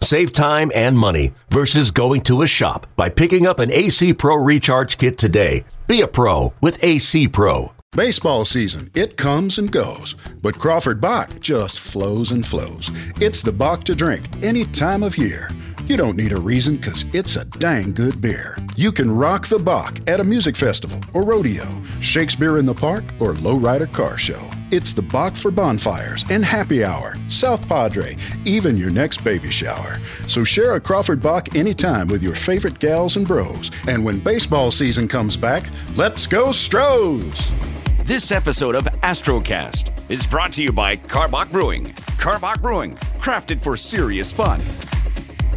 Save time and money versus going to a shop by picking up an AC Pro Recharge Kit today. Be a pro with AC Pro. Baseball season, it comes and goes, but Crawford Bock just flows and flows. It's the Bock to drink any time of year. You don't need a reason because it's a dang good beer. You can rock the Bock at a music festival or rodeo, Shakespeare in the Park, or lowrider car show. It's the Bock for bonfires and happy hour, South Padre, even your next baby shower. So share a Crawford Bock anytime with your favorite gals and bros. And when baseball season comes back, let's go Stros! This episode of Astrocast is brought to you by Karbach Brewing. Karbach Brewing, crafted for serious fun.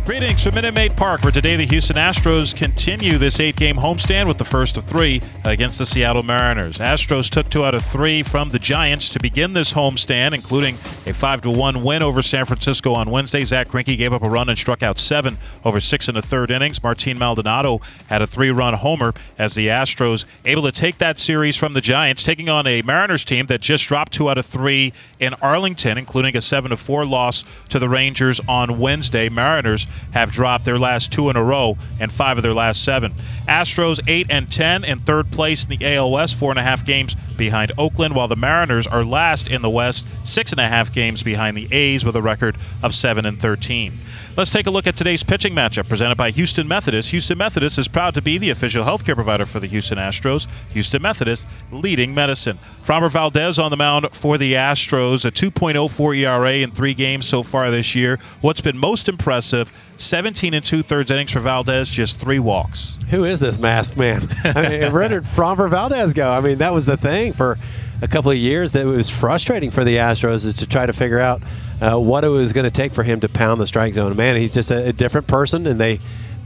Greetings from Minute Maid Park, where today the Houston Astros continue this eight game homestand with the first of three against the Seattle Mariners. Astros took two out of three from the Giants to begin this homestand, including a 5 1 win over San Francisco on Wednesday. Zach Greinke gave up a run and struck out seven over six and a third innings. Martin Maldonado had a three run homer as the Astros able to take that series from the Giants, taking on a Mariners team that just dropped two out of three in Arlington, including a 7 4 loss to the Rangers on Wednesday. Mariners have dropped their last two in a row and five of their last seven. Astros 8 and 10 in third place in the AL West, four and a half games behind Oakland, while the Mariners are last in the West, six and a half games behind the A's with a record of 7 and 13. Let's take a look at today's pitching matchup presented by Houston Methodist. Houston Methodist is proud to be the official healthcare provider for the Houston Astros. Houston Methodist leading medicine. Framber Valdez on the mound for the Astros, a 2.04 ERA in three games so far this year. What's been most impressive, 17 and two thirds innings for Valdez, just three walks. Who is this masked man? I mean, where did Framber Valdez go? I mean, that was the thing for a couple of years that it was frustrating for the Astros is to try to figure out uh, what it was going to take for him to pound the strike zone. Man, he's just a, a, different person, and they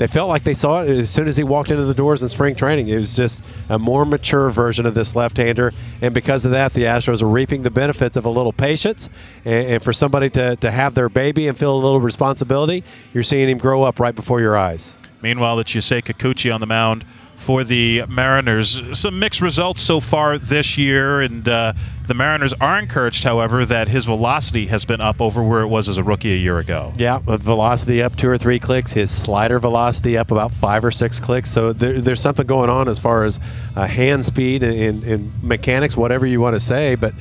they felt like they saw it as soon as he walked into the doors in spring training. It was just a more mature version of this left-hander, and because of that, the Astros are reaping the benefits of a little patience. And, and for somebody to, to have their baby and feel a little responsibility, you're seeing him grow up right before your eyes. Meanwhile, it's Yusei Kikuchi on the mound for the Mariners. Some mixed results so far this year, and uh, the Mariners are encouraged, however, that his velocity has been up over where it was as a rookie a year ago. Yeah, velocity up two or three clicks. His slider velocity up about five or six clicks. So there, there's something going on as far as uh, hand speed and, and, mechanics, whatever you want to say, but.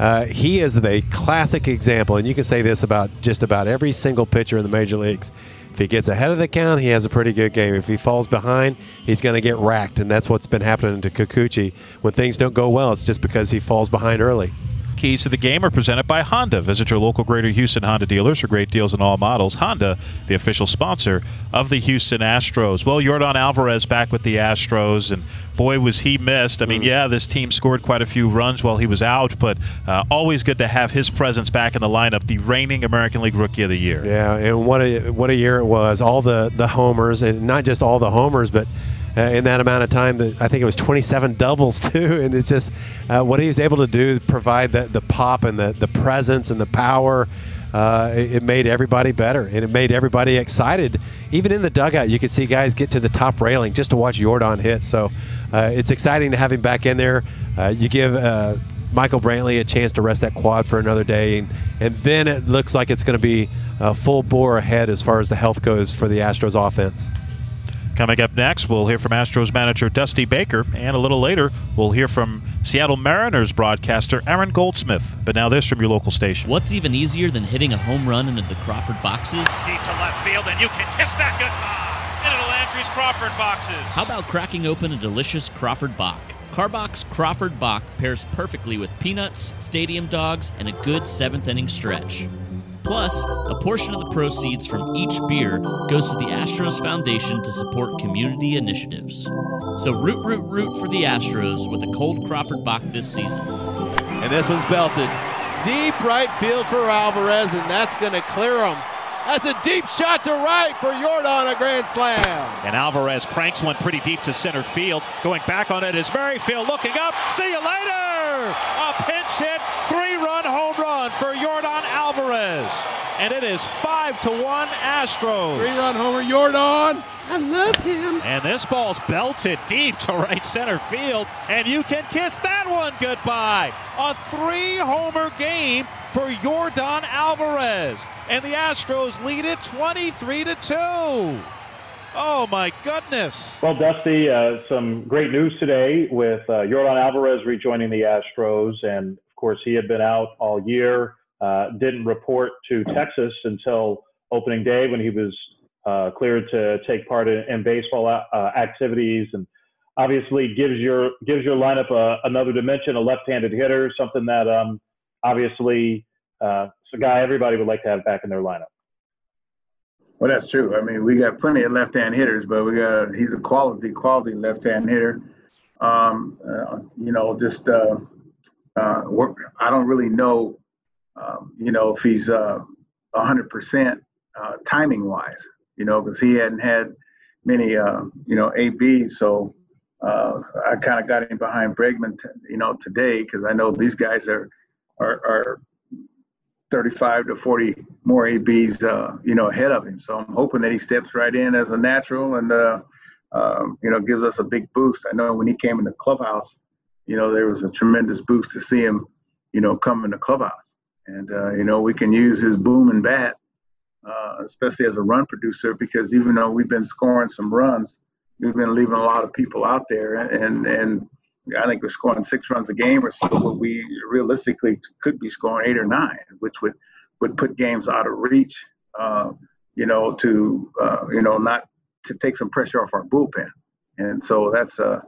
Uh, he is the classic example, and you can say this about just about every single pitcher in the major leagues. If he gets ahead of the count, he has a pretty good game. If he falls behind, he's going to get racked, and that's what's been happening to Kikuchi. When things don't go well, it's just because he falls behind early. Keys to the game are presented by Honda. Visit your local Greater Houston Honda dealers for great deals on all models. Honda, the official sponsor of the Houston Astros. Well, Yordan Alvarez back with the Astros, and boy, was he missed. I mean, mm. yeah, this team scored quite a few runs while he was out, but uh, always good to have his presence back in the lineup. The reigning American League Rookie of the Year. Yeah, and what a what a year it was. All the the homers, and not just all the homers, but uh, in that amount of time. I think it was 27 doubles too, and it's just uh, what he was able to do, provide the, the pop and the, the presence and the power. Uh, it, made everybody better, and it made everybody excited. Even in the dugout, you could see guys get to the top railing just to watch Yordan hit. So uh, it's exciting to have him back in there. Uh, you give. Uh, Michael Brantley a chance to rest that quad for another day, and, and then it looks like it's going to be full bore ahead as far as the health goes for the Astros offense. Coming up next, we'll hear from Astros manager Dusty Baker, and a little later, we'll hear from Seattle Mariners broadcaster Aaron Goldsmith. But now, this from your local station. What's even easier than hitting a home run into the Crawford boxes? Deep to left field, and you can kiss that goodbye into the Landry's Crawford boxes. How about cracking open a delicious Crawford Bock? Karbach's Crawford Bock pairs perfectly with peanuts, stadium dogs, and a good seventh inning stretch. Plus, a portion of the proceeds from each beer goes to the Astros Foundation to support community initiatives. So root, root, root for the Astros with a cold Crawford Bock this season. And this one's belted deep right field for Alvarez, and that's going to clear him. That's a deep shot to right for Yordan, a grand slam. And Alvarez cranks one pretty deep to center field. Going back on it is Merrifield looking up. See you later! A pinch hit, three run home run for Yordan Alvarez. And it is 5 to 1 Astros. Three run homer, Yordan. I love him. And this ball's belted deep to right center field, and you can kiss that one goodbye. A three homer game for Yordan Alvarez. And the Astros lead it 23 to 2. Oh my goodness. Well, Dusty, uh, some great news today with uh, Yordan Alvarez rejoining the Astros. And of course, he had been out all year, uh, didn't report to Texas until opening day when he was uh, cleared to take part in, in baseball uh, activities, and obviously gives your gives your lineup a, another dimension, a left-handed hitter, something that um, obviously uh, it's a guy everybody would like to have back in their lineup. Well, that's true. I mean, we got plenty of left-hand hitters, but we got he's a quality, quality left-hand hitter. Um, uh, you know, just uh, uh, I don't really know, um, you know, if he's uh, 100% uh, timing-wise you know, because he hadn't had many, uh, you know, ABs. So uh, I kind of got him behind Bregman, t- you know, today because I know these guys are, are, are 35 to 40 more ABs, uh, you know, ahead of him. So I'm hoping that he steps right in as a natural and, uh, um, you know, gives us a big boost. I know when he came in the clubhouse, you know, there was a tremendous boost to see him, you know, come in the clubhouse. And, uh, you know, we can use his boom and bat uh, especially as a run producer, because even though we've been scoring some runs, we've been leaving a lot of people out there, and and I think we're scoring six runs a game or so. But we realistically could be scoring eight or nine, which would would put games out of reach. Uh, you know, to uh, you know not to take some pressure off our bullpen, and so that's uh,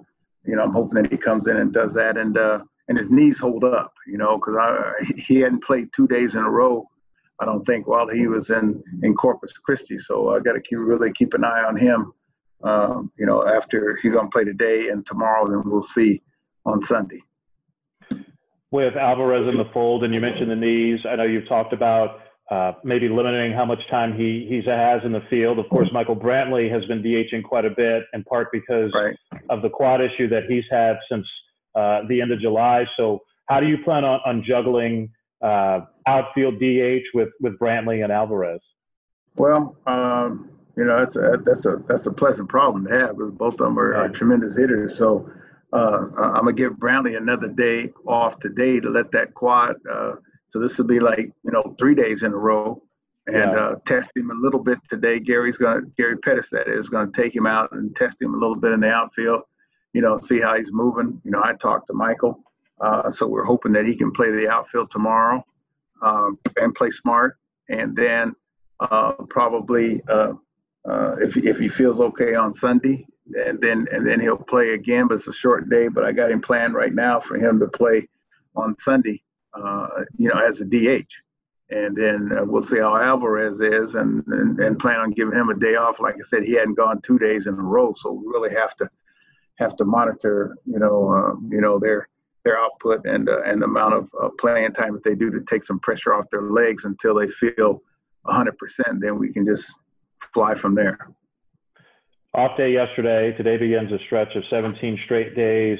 you know, I'm hoping that he comes in and does that, and uh, and his knees hold up, you know, because he hadn't played two days in a row I don't think while he was in in Corpus Christi. So I got to keep really keep an eye on him. Um, you know, after he's gonna play today and tomorrow, then we'll see on Sunday. With Alvarez in the fold, and you mentioned the knees. I know you've talked about uh, maybe limiting how much time he he has in the field. Of course, Michael Brantley has been DHing quite a bit, in part because right. Of the quad issue that he's had since uh, the end of July. So, how do you plan on, on juggling? uh, outfield DH with with Brantley and Alvarez? Well, um, you know that's a that's a that's a pleasant problem to have because both of them are, are tremendous hitters. So uh, I'm gonna give Brantley another day off today to let that quad. Uh, so this will be like you know three days in a row, and yeah. uh, test him a little bit today. Gary's gonna Gary Pettis that is gonna take him out and test him a little bit in the outfield. You know, see how he's moving. You know, I talked to Michael. Uh, so we're hoping that he can play the outfield tomorrow um, and play smart. And then uh, probably uh, uh, if if he feels okay on Sunday, and then and then he'll play again. But it's a short day. But I got him planned right now for him to play on Sunday. Uh, you know, as a DH. And then uh, we'll see how Alvarez is, and, and and plan on giving him a day off. Like I said, he hadn't gone two days in a row, so we really have to have to monitor. You know, you know their their output and uh, and the amount of uh, playing time that they do to take some pressure off their legs until they feel 100%. Then we can just fly from there. Off day yesterday. Today begins a stretch of 17 straight days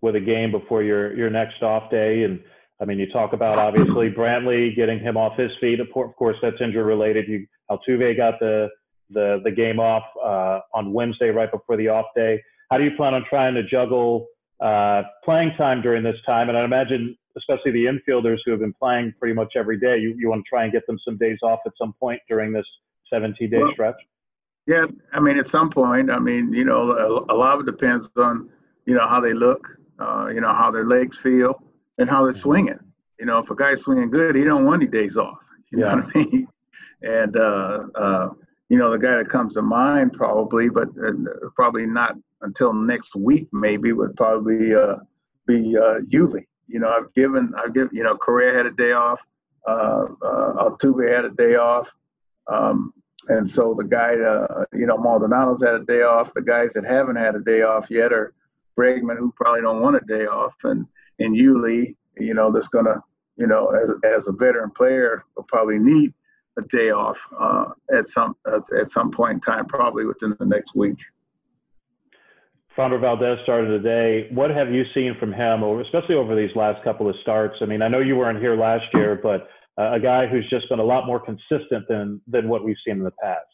with a game before your your next off day. And I mean, you talk about obviously Brantley getting him off his feet. Of course, that's injury related. You Altuve got the the the game off uh, on Wednesday right before the off day. How do you plan on trying to juggle uh, playing time during this time. And I imagine, especially the infielders who have been playing pretty much every day, you, you want to try and get them some days off at some point during this 17 day well, stretch. Yeah, I mean, at some point, I mean, you know, a, a lot of it depends on, you know, how they look, uh, you know, how their legs feel, and how they're mm-hmm. swinging. You know, if a guy's swinging good, he don't want any days off. You yeah. know what I mean? And uh, uh, you know, the guy that comes to mind probably, but uh, probably not until next week maybe would probably uh, be uh, Yuli. You know, I've given, I've given, you know, Correa had a day off, uh, uh, Altuve had a day off, um, and so the guy, uh, you know, Maldonado's had a day off. The guys that haven't had a day off yet are Bregman, who probably don't want a day off, and and Yuli, you know, that's gonna, you know, as as a veteran player, will probably need a day off uh, at some at some point in time, probably within the next week. Framber Valdez started today. What have you seen from him, over, especially over these last couple of starts? I mean, I know you weren't here last year, but uh, a guy who's just been a lot more consistent than than what we've seen in the past.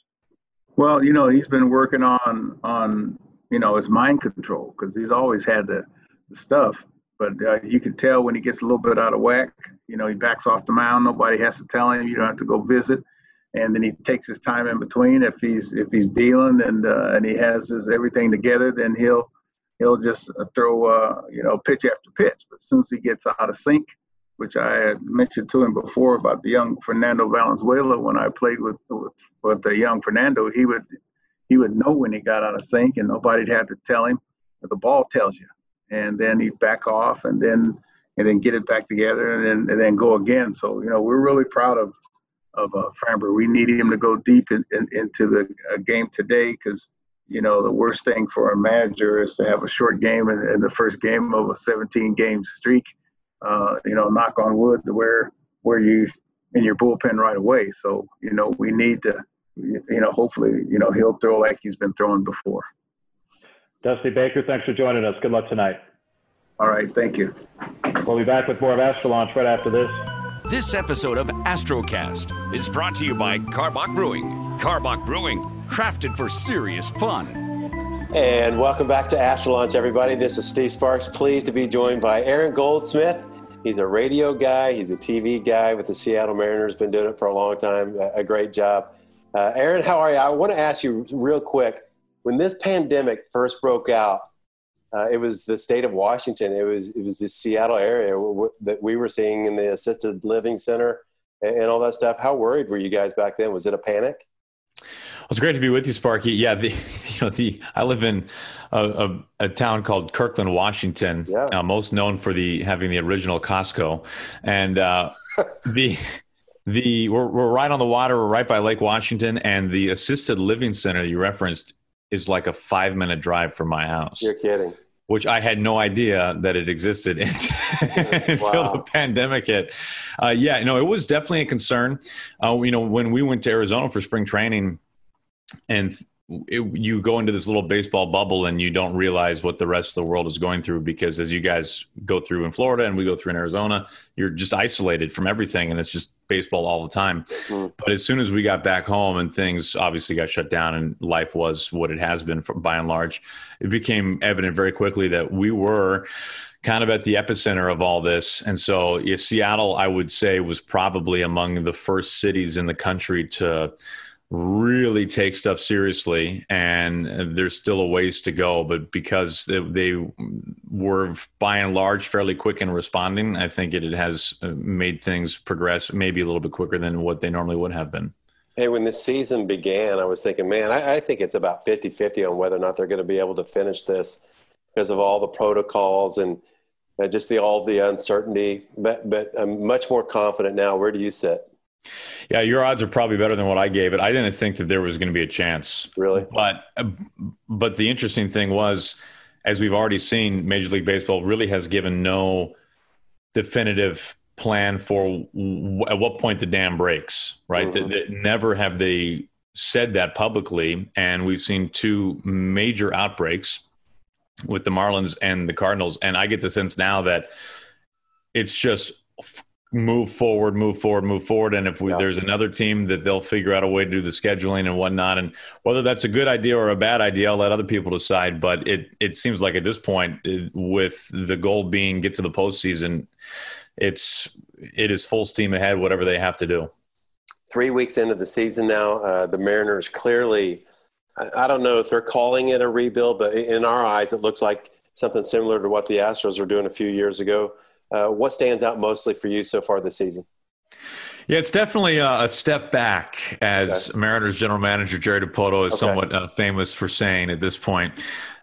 Well, you know, he's been working on on you know his mind control because he's always had the, the stuff, but uh, you can tell when he gets a little bit out of whack. You know, he backs off the mound. Nobody has to tell him. You don't have to go visit and then he takes his time in between. If he's if he's dealing and uh, and he has his everything together, then he'll he'll just uh, throw uh, you know pitch after pitch. But as soon as he gets out of sync, which I had mentioned to him before about the young Fernando Valenzuela when I played with with, with the young Fernando, he would he would know when he got out of sync, and nobody'd have to tell him. The ball tells you, and then he'd back off, and then and then get it back together, and then and then go again. So you know we're really proud of of uh, Framber. We need him to go deep in, in, into the uh, game today because you know the worst thing for a manager is to have a short game in, in the first game of a 17 game streak. Uh, you know, knock on wood, to where where you in your bullpen right away. So you know we need to, you know, hopefully you know he'll throw like he's been throwing before. Dusty Baker, thanks for joining us. Good luck tonight. All right, thank you. We'll be back with more of Astro Launch right after this. This episode of Astrocast is brought to you by Karbach Brewing. Karbach Brewing, crafted for serious fun. And welcome back to Astro Launch, everybody. This is Steve Sparks. Pleased to be joined by Aaron Goldsmith. He's a radio guy. He's a TV guy with the Seattle Mariners. Been doing it for a long time. A great job. Uh, Aaron, how are you? I want to ask you real quick. When this pandemic first broke out, uh, it was the state of Washington. It was it was the Seattle area w- that we were seeing in the assisted living center and, and, all that stuff. How worried were you guys back then? Was it a panic? Well, it's great to be with you, Sparky. Yeah, the, you know the I live in a, a, a town called Kirkland, Washington, yeah. uh, most known for the having the original Costco, and uh, the. The we're, we're right on the water. We're right by Lake Washington, and the assisted living center you referenced is like a five minute drive from my house. You're kidding. Which I had no idea that it existed until wow. the pandemic hit. Uh, yeah, no, it was definitely a concern. Uh, you know, when we went to Arizona for spring training, and it, you go into this little baseball bubble and you don't realize what the rest of the world is going through because as you guys go through in Florida and we go through in Arizona, you're just isolated from everything and it's just baseball all the time. Mm. But as soon as we got back home and things obviously got shut down and life was what it has been for, by and large, it became evident very quickly that we were kind of at the epicenter of all this. And so yeah, Seattle, I would say, was probably among the first cities in the country to really take stuff seriously and there's still a ways to go but because they, they, were by and large fairly quick in responding i think it, it has uh, made things progress maybe a little bit quicker than what they normally would have been. Hey when this season began i was thinking man i, I think it's about 50-50 on whether or not they're going to be able to finish this because of all the protocols and just the all the uncertainty. But but i'm much more confident now. Where do you sit yeah, your odds are probably better than what I gave it. I didn't think that there was going to be a chance. Really? But but the interesting thing was as we've already seen Major League Baseball really has given no definitive plan for w- at what point the dam breaks, right? Mm-hmm. That, that never have they said that publicly and we've seen two major outbreaks with the Marlins and the Cardinals and I get the sense now that it's just move forward, move forward, move forward. And if we, yeah. there's another team that they'll figure out a way to do the scheduling and whatnot, and whether that's a good idea or a bad idea, I'll let other people decide. But it it seems like at this point, it, with the goal being get to the postseason, it's it is full steam ahead, whatever they have to do. Three weeks into the season now, uh, the Mariners clearly. I, I don't know if they're calling it a rebuild, but in our eyes, it looks like something similar to what the Astros were doing a few years ago uh, what stands out mostly for you so far this season? Yeah, it's definitely a, a step back, as okay. Mariners general manager Jerry Dipoto is okay. somewhat uh, famous for saying at this point.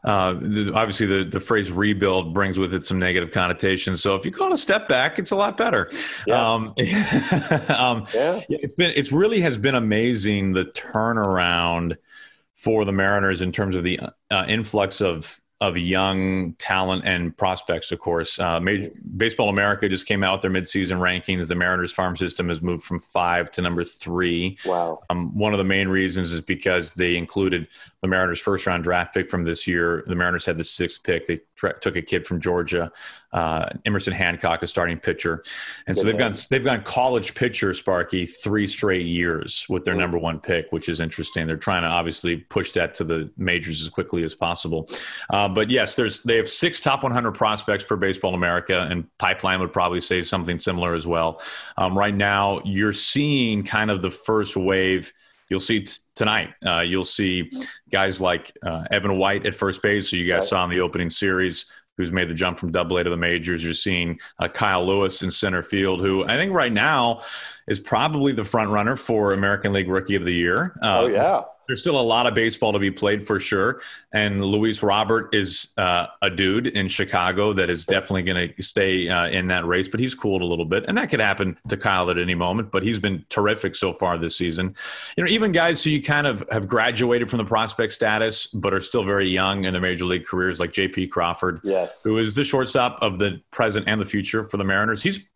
Uh, the, obviously, the, the phrase rebuild brings with it some negative connotations. So if you call it a step back, it's a lot better. Yeah. Um, um, yeah. It's been it's really has been amazing the turnaround for the Mariners in terms of the uh, influx of of young talent and prospects, of course. Uh, Major, Baseball America just came out with their midseason rankings. The Mariners farm system has moved from five to number three. Wow. Um, one of the main reasons is because they included the Mariners' first round draft pick from this year. The Mariners had the sixth pick. They tra- took a kid from Georgia, uh, Emerson Hancock, a starting pitcher, and Good so they've man. gone they've gone college pitcher Sparky three straight years with their mm. number one pick, which is interesting. They're trying to obviously push that to the majors as quickly as possible. Uh, but yes, there's they have six top 100 prospects per Baseball America, and Pipeline would probably say something similar as well. Um, right now, you're seeing kind of the first wave you'll see t- tonight. Uh, you'll see guys like uh, Evan White at first base, who you guys right. saw in the opening series, who's made the jump from Double A to the majors. You're seeing uh, Kyle Lewis in center field, who I think right now is probably the front runner for American League Rookie of the Year. oh yeah, there's still a lot of baseball to be played for sure. And Luis Robert is uh, a dude in Chicago that is definitely going to stay uh, in that race, but he's cooled a little bit. And that could happen to Kyle at any moment, but he's been terrific so far this season. You know, even guys who you kind of have graduated from the prospect status, but are still very young in their major league careers, like JP Crawford, yes. who is the shortstop of the present and the future for the Mariners. He's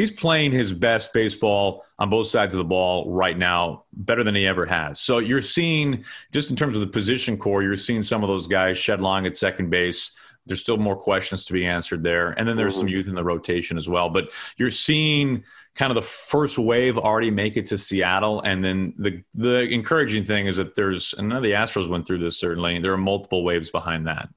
he's playing his best baseball on both sides of the ball right now, better than he ever has. So you're seeing, just in terms of the position core, you're seeing some of those guys Shed Long at second base. There's still more questions to be answered there. And then there's mm-hmm. some youth in the rotation as well. But you're seeing kind of the first wave already make it to Seattle. And then the the encouraging thing is that there's, and none of the Astros went through this certainly, there are multiple waves behind that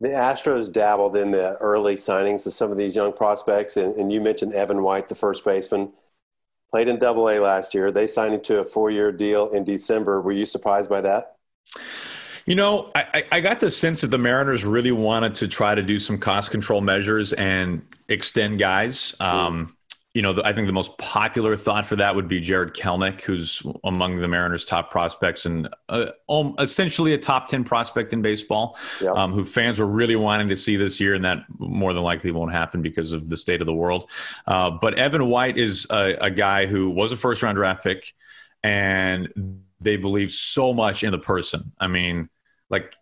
the Astros dabbled in the early signings of some of these young prospects, and, and you mentioned Evan White, the first baseman, played in Double A last year. They signed him to a four-year deal in December. Were you surprised by that? You know, I, I, got the sense that the Mariners really wanted to try to do some cost control measures and extend guys. Um, you know, the, I think the most popular thought for that would be Jarred Kelenic, who's among the Mariners' top prospects and uh, um, essentially a top 10 prospect in baseball, yeah. um, who fans were really wanting to see this year, and that more than likely won't happen because of the state of the world. Uh, but Evan White is a, a guy who was a first round draft pick, and they believe so much in the person. I mean, like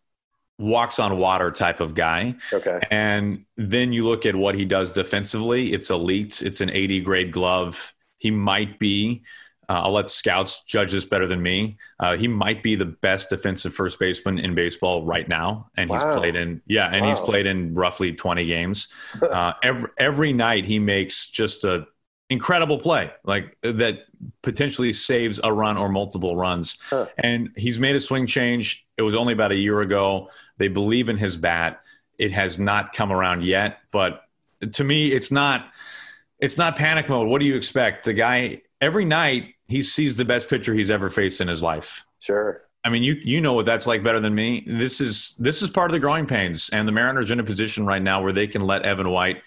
walks on water type of guy. Okay. And then you look at what he does defensively. It's elite. It's an 80 grade glove. He might be. Uh, I'll let scouts judge this better than me. Uh, he might be the best defensive first baseman in baseball right now, and wow. he's played in yeah, and wow. he's played in roughly 20 games. Uh, every every night he makes just a incredible play like uh, that potentially saves a run or multiple runs. And he's made a swing change. It was only about a year ago. They believe in his bat. It has not come around yet. But to me it's not it's not panic mode. What do you expect? The guy every night he sees the best pitcher he's ever faced in his life. Sure. I mean, you you know what that's like better than me. This is this is part of the growing pains, and the Mariners are in a position right now where they can let Evan White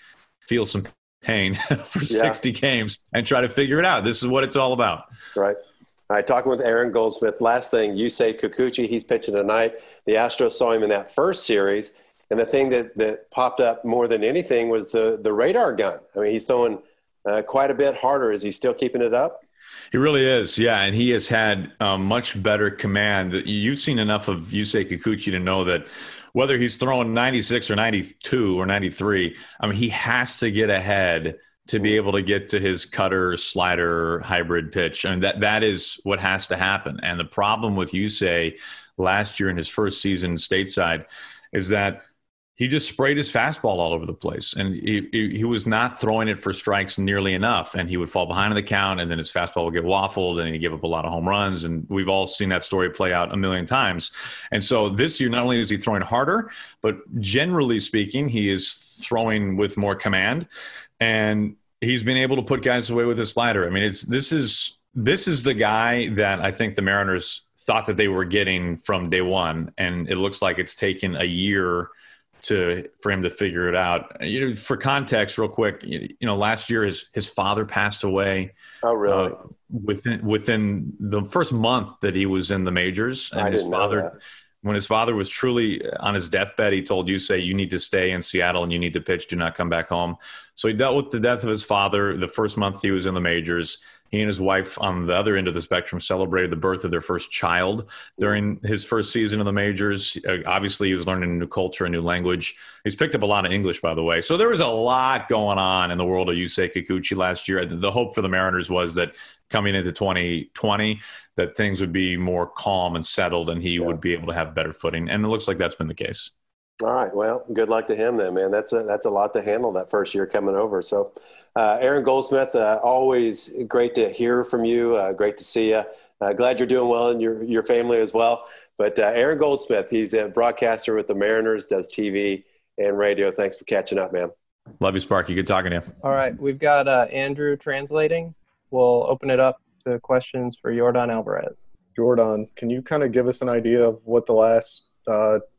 feel some pain for yeah. 60 games and try to figure it out. This is what it's all about. Right. All right, talking with Aaron Goldsmith. Last thing, Yusei Kikuchi, he's pitching tonight. The Astros saw him in that first series, and the thing that, that popped up more than anything was the, the radar gun. I mean, he's throwing uh, quite a bit harder. Is he still keeping it up? He really is, yeah, and he has had um, much better command. You've seen enough of Yusei Kikuchi to know that whether he's throwing 96 or 92 or 93, I mean, he has to get ahead to be mm. able to get to his cutter slider hybrid pitch. I mean, that, that is what has to happen. And the problem with Yusei last year in his first season stateside is that he just sprayed his fastball all over the place. And he, he, he, was not throwing it for strikes nearly enough. And he would fall behind in the count and then his fastball would get waffled and he'd give up a lot of home runs. And we've all seen that story play out a million times. And so this year not only is he throwing harder but generally speaking he is throwing with more command. And he's been able to put guys away with his slider. I mean it's this is this is the guy that i think the mariners thought that they were getting from day one. And it looks like it's taken a year to for him to figure it out. You know, for context, real quick, you know, last year his his father passed away. Oh, really? Uh, within within the first month that he was in the majors, and his father. When his father was truly on his deathbed, he told you, "Say "You need to stay in Seattle and you need to pitch. Do not come back home." So he dealt with the death of his father the first month he was in the majors. He and his wife, on the other end of the spectrum, celebrated the birth of their first child during his first season of the majors. Uh, obviously, he was learning a new culture, a new language. He's picked up a lot of English, by the way. So there was a lot going on in the world of Yusei Kikuchi last year. The hope for the Mariners was that coming into 2020, that things would be more calm and settled, and he yeah. would be able to have better footing. And it looks like that's been the case. All right. Well, good luck to him then, man. That's a, that's a lot to handle that first year coming over. So uh, Aaron Goldsmith, uh, always great to hear from you. Uh, great to see you. Uh, glad you're doing well and your, your family as well. But uh, Aaron Goldsmith, he's a broadcaster with the Mariners, does TV and radio. Thanks for catching up, man. Love you, Sparky. Good talking to you. All right. We've got uh, Andrew translating. We'll open it up to questions for Yordan Alvarez. Yordan, can you kind of give us an idea of what the last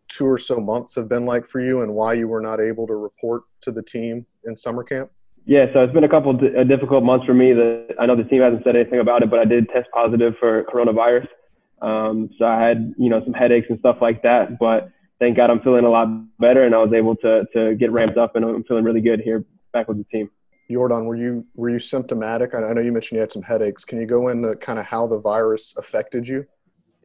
two or so months have been like for you and why you were not able to report to the team in summer camp? Yeah, so it's been a couple of difficult months for me. That I know the team hasn't said anything about it, but I did test positive for coronavirus. Um, so I had you know some headaches and stuff like that. But thank God I'm feeling a lot better, and I was able to to get ramped up, and I'm feeling really good here back with the team. Yordan, were you were you symptomatic? I know you mentioned you had some headaches. Can you go into kind of how the virus affected you?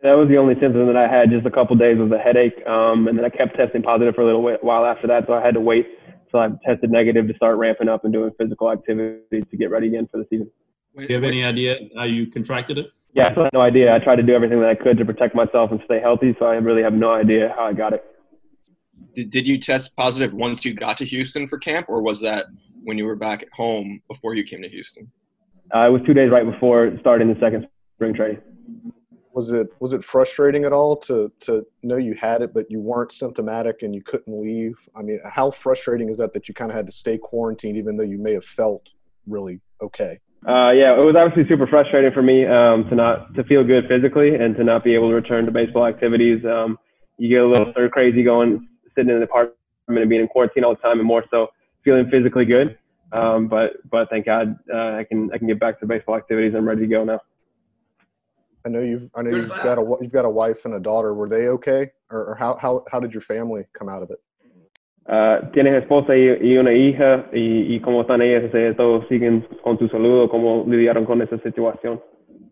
That was the only symptom that I had. Just a couple days was a headache, um, and then I kept testing positive for a little while after that. So I had to wait so I tested negative to start ramping up and doing physical activity to get ready again for the season. Do you have any idea how you contracted it? Yeah, so I have no idea. I tried to do everything that I could to protect myself and stay healthy, so I really have no idea how I got it. Did, did you test positive once you got to Houston for camp, or was that when you were back at home before you came to Houston? Uh, it was two days right before starting the second spring training was it was it frustrating at all to to know you had it but you weren't symptomatic and you couldn't leave? I mean how frustrating is that that you kind of had to stay quarantined even though you may have felt really okay? Uh, yeah it was obviously super frustrating for me um, to not to feel good physically and to not be able to return to baseball activities. Um, you get a little stir crazy going sitting in the apartment and being in quarantine all the time and more so feeling physically good. Um, but but thank god uh, i can i can get back to baseball activities. I'm ready to go now I know you've I know you've got a you've got a wife and a daughter. Were they okay, or, or how how how did your family come out of it? Uh, tienes esposa y, y, una hija y, y cómo están ellas, todos siguen con tu saludo, cómo lidiaron con esa situación.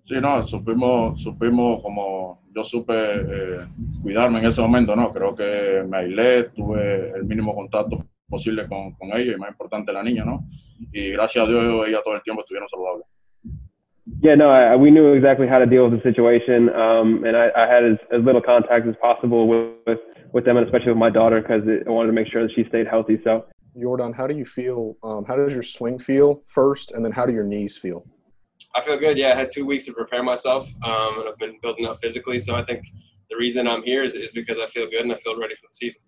Sí, no, supimos, supimos como yo supe eh, cuidarme en ese momento, ¿no? Creo que me aislé, tuve el mínimo contacto posible con, con ella y más importante la niña, ¿no? Y gracias a Dios ella todo el tiempo estuvieron saludables. Yeah, no, I, we knew exactly how to deal with the situation, um, and I, I, had as, as, little contact as possible with, with, them, and especially with my daughter, because I wanted to make sure that she stayed healthy. So, Yordan, how do you feel? Um, how does your swing feel first, and then how do your knees feel? I feel good. Yeah, I had two weeks to prepare myself, um, and I've been building up physically. So I think the reason I'm here is, is because I feel good and I feel ready for the season.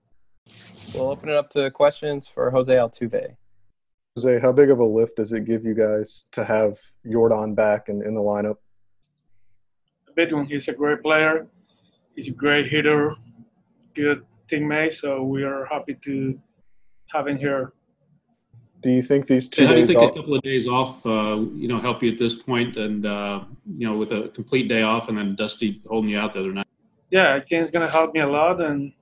We'll open it up to questions for Jose Altuve. Jose, how big of a lift does it give you guys to have Yordan back in, in the lineup? A big one. He's a great player. He's a great hitter, good teammate. So we are happy to have him here. Do you think these two? how do you think off- a couple of days off, uh, you know, help you at this point, and uh, you know, with a complete day off, and then Dusty holding you out the other night? Yeah, I think it's going to help me a lot, and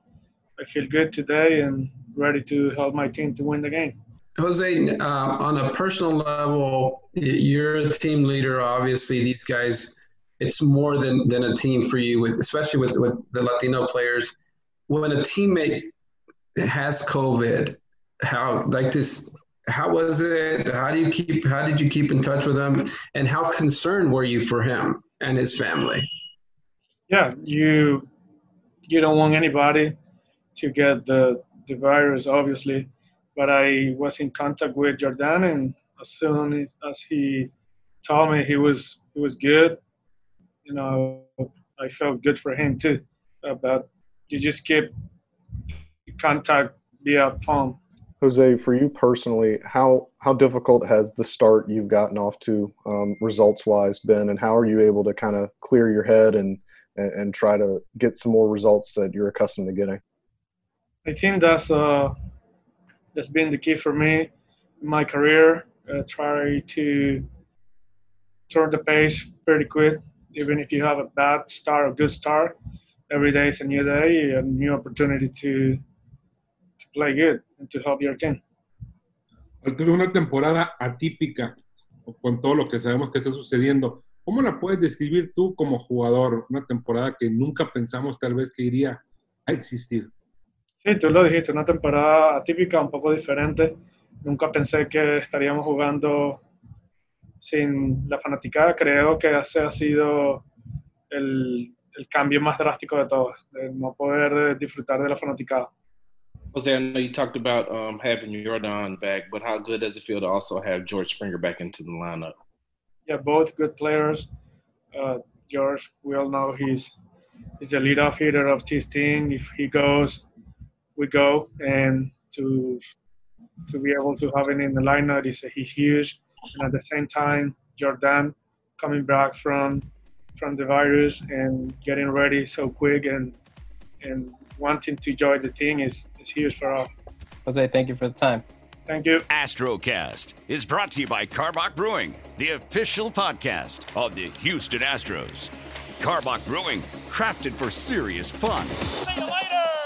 I feel good today and ready to help my team to win the game. Jose, uh, on a personal level, you're a team leader. Obviously, these guys, it's more than, than a team for you, with especially with, with the Latino players. When a teammate has COVID, how like this? How was it? How do you keep? How did you keep in touch with him? And how concerned were you for him and his family? Yeah, you you don't want anybody to get the the virus, obviously but I was in contact with Yordan, and as soon as, as he told me he was he was good, you know, I felt good for him too. But you just keep contact via phone. Jose, for you personally, how how difficult has the start you've gotten off to um, results wise been, and how are you able to kind of clear your head and, and, and try to get some more results that you're accustomed to getting? I think that's uh, that's been the key for me in my career. Uh, try to turn the page pretty quick, even if you have a bad start or good start. Every day is a new day, a new opportunity to, to play good and to help your team. Tuve una temporada atípica con todo lo que sabemos que está sucediendo. ¿Cómo la puedes describir tú como jugador? Una temporada que nunca pensamos tal vez que iría a existir. Sí, tú lo dijiste, una temporada atípica, un poco diferente. Nunca pensé que estaríamos jugando sin la fanaticada. Creo que ese ha sido el, el cambio más drástico de todos, de no poder disfrutar de la fanaticada. Jose, I know you talked about um, having Jordan back, but how good does it feel to also have George Springer back into the lineup? Yeah, both good players. Uh, George, we all know he's he's the leadoff hitter of this team. If he goes, we go, and to to be able to have him in the lineup is a huge. And at the same time, Yordan coming back from from the virus and getting ready so quick and and wanting to join the team is, is huge for us. Jose, thank you for the time. Thank you. Astrocast is brought to you by Karbach Brewing, the official podcast of the Houston Astros. Karbach Brewing, crafted for serious fun. See you later.